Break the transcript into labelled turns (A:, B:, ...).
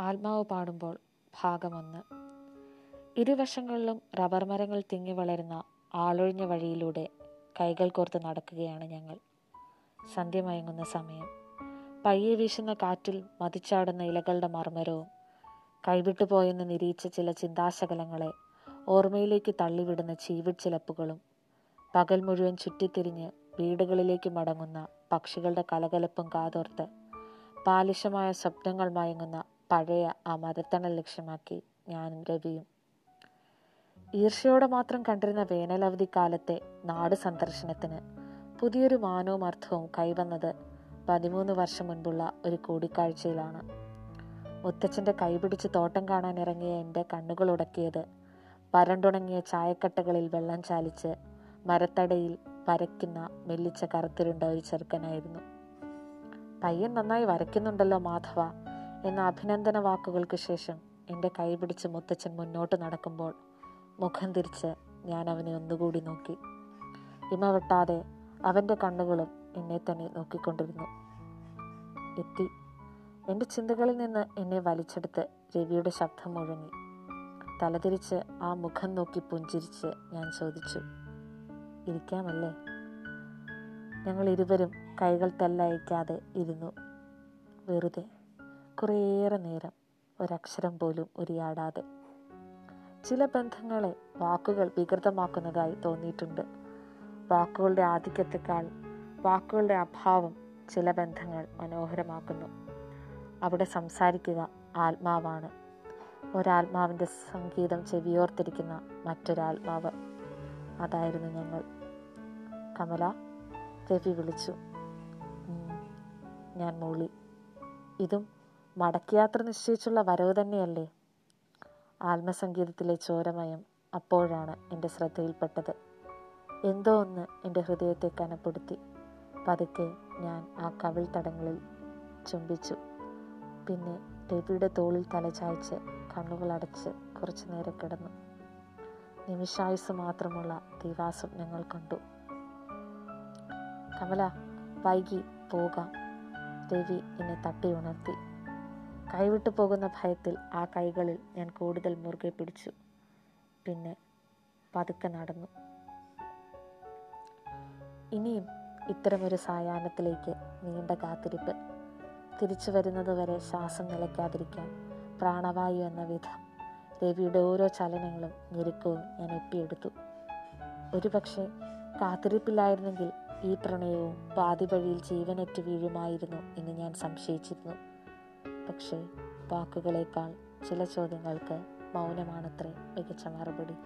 A: ആത്മാവ് പാടുമ്പോൾ ഭാഗമൊന്ന്. ഇരുവശങ്ങളിലും റബ്ബർ മരങ്ങൾ തിങ്ങി വളരുന്ന ആളൊഴിഞ്ഞ വഴിയിലൂടെ കൈകൾ കോർത്ത് നടക്കുകയാണ് ഞങ്ങൾ. സന്ധ്യ മയങ്ങുന്ന സമയം. പയ്യെ വീശുന്ന കാറ്റിൽ മതിച്ചാടുന്ന ഇലകളുടെ മർമ്മരവും കൈവിട്ടു പോയെന്ന് നിരീച്ച ചില ചിന്താശകലങ്ങളെ ഓർമ്മയിലേക്ക് തള്ളിവിടുന്ന ചീവിച്ചിലപ്പുകളും പകൽ മുഴുവൻ ചുറ്റിത്തിരിഞ്ഞ് വീടുകളിലേക്ക് മടങ്ങുന്ന പക്ഷികളുടെ കലകലപ്പും കാതോർത്ത് ബാലിശമായ സ്വപ്നങ്ങൾ മയങ്ങുന്ന പഴയ ആ മരത്തണൽ ലക്ഷ്യമാക്കി ഞാനും രവിയും. ഈർഷയോടെ മാത്രം കണ്ടിരുന്ന വേനലവധി കാലത്തെ നാട് സന്ദർശനത്തിന് പുതിയൊരു മാനവും അർത്ഥവും കൈവന്നത് പതിമൂന്ന് വർഷം മുൻപുള്ള ഒരു കൂടിക്കാഴ്ചയിലാണ്. മുത്തച്ഛന്റെ കൈപിടിച്ച് തോട്ടം കാണാൻ ഇറങ്ങിയ എന്റെ കണ്ണുകൾ ഉടക്കിയത് വരണ്ടുണങ്ങിയ ചായക്കട്ടകളിൽ വെള്ളം ചാലിച്ച് മരത്തടയിൽ പരക്കുന്ന മെല്ലിച്ച കറുത്തിരുണ്ട ഒരു ചെറുക്കനായിരുന്നു. പയ്യൻ നന്നായി വരയ്ക്കുന്നുണ്ടല്ലോ മാധവ എന്ന അഭിനന്ദന വാക്കുകൾക്ക് ശേഷം എന്റെ കൈ പിടിച്ച് മുത്തച്ഛൻ മുന്നോട്ട് നടക്കുമ്പോൾ മുഖം തിരിച്ച് ഞാൻ അവനെ ഒന്നുകൂടി നോക്കി. ഇമ വെട്ടാതെ അവന്റെ കണ്ണുകളും എന്നെ തന്നെ നോക്കിക്കൊണ്ടിരുന്നു. എത്തി. എന്റെ ചിന്തകളിൽ നിന്ന് എന്നെ വലിച്ചെടുത്ത് രവിയുടെ ശബ്ദം മുഴങ്ങി. തലതിരിച്ച് ആ മുഖം നോക്കി പുഞ്ചിരിച്ച് ഞാൻ ചോദിച്ചു ഇരിക്കാമല്ലേ? ഞങ്ങൾ ഇരുവരും കൈകൾ തെല്ലയക്കാതെ ഇരുന്നു. വെറുതെ കുറേയേറെ നേരം ഒരക്ഷരം പോലും ഉരിയാടാതെ. ചില ബന്ധങ്ങളെ വാക്കുകൾ വികൃതമാക്കുന്നതായി തോന്നിയിട്ടുണ്ട്. വാക്കുകളുടെ ആധിക്യത്തെക്കാൾ വാക്കുകളുടെ അഭാവം ചില ബന്ധങ്ങൾ മനോഹരമാക്കുന്നു. അവിടെ സംസാരിക്കുക ആത്മാവാണ്. ഒരാത്മാവിന്റെ സംഗീതം ചെവിയോർത്തിരിക്കുന്ന മറ്റൊരാത്മാവ്. അതായിരുന്നു ഞങ്ങൾ. കമല രവി വിളിച്ചു. ഞാൻ മൂളി. ഇതും മടക്കയാത്ര നിശ്ചയിച്ചുള്ള വരവ് തന്നെയല്ലേ? ആത്മസംഗീതത്തിലെ ചോരമയം അപ്പോഴാണ് എന്റെ ശ്രദ്ധയിൽപ്പെട്ടത്. എന്തോ ഒന്ന് എന്റെ ഹൃദയത്തെ കനപ്പെടുത്തി. പതുക്കെ ഞാൻ ആ കവിൾ തടങ്ങളിൽ ചുംബിച്ചു. പിന്നെ രവിയുടെ തോളിൽ തലചായ്ച്ച് കണ്ണുകൾ അടച്ച് കുറച്ചു നേരം കിടന്നു. നിമിഷായുസ് മാത്രമുള്ള ദിവാസ്വപ്നങ്ങൾ കണ്ടു. കമല വൈകി പോകാം. രവി എന്നെ തട്ടി ഉണർത്തി. കൈവിട്ടു പോകുന്ന ഭയത്തിൽ ആ കൈകളിൽ ഞാൻ കൂടുതൽ മുറുകെ പിടിച്ചു. പിന്നെ പതുക്കെ നടന്നു. ഇനിയും ഇത്തരമൊരു സായാഹ്നത്തിലേക്ക് നീണ്ട കാത്തിരിപ്പ്. തിരിച്ചു വരുന്നതുവരെ ശ്വാസം നിലയ്ക്കാതിരിക്കാൻ പ്രാണവായു എന്ന വിധം രവിയുടെ ഓരോ ചലനങ്ങളും ഞെരുക്കവും ഞാൻ ഒപ്പിയെടുത്തു. ഒരുപക്ഷെ കാത്തിരിപ്പില്ലായിരുന്നെങ്കിൽ ഈ പ്രണയവും പാതി വഴിയിൽ ജീവനറ്റ് വീഴുമായിരുന്നു എന്ന് ഞാൻ സംശയിച്ചിരുന്നു. പക്ഷേ വാക്കുകളേക്കാൾ ചില ചോദ്യങ്ങൾക്ക് മൗനമാണത്രേ മികച്ച മറുപടി.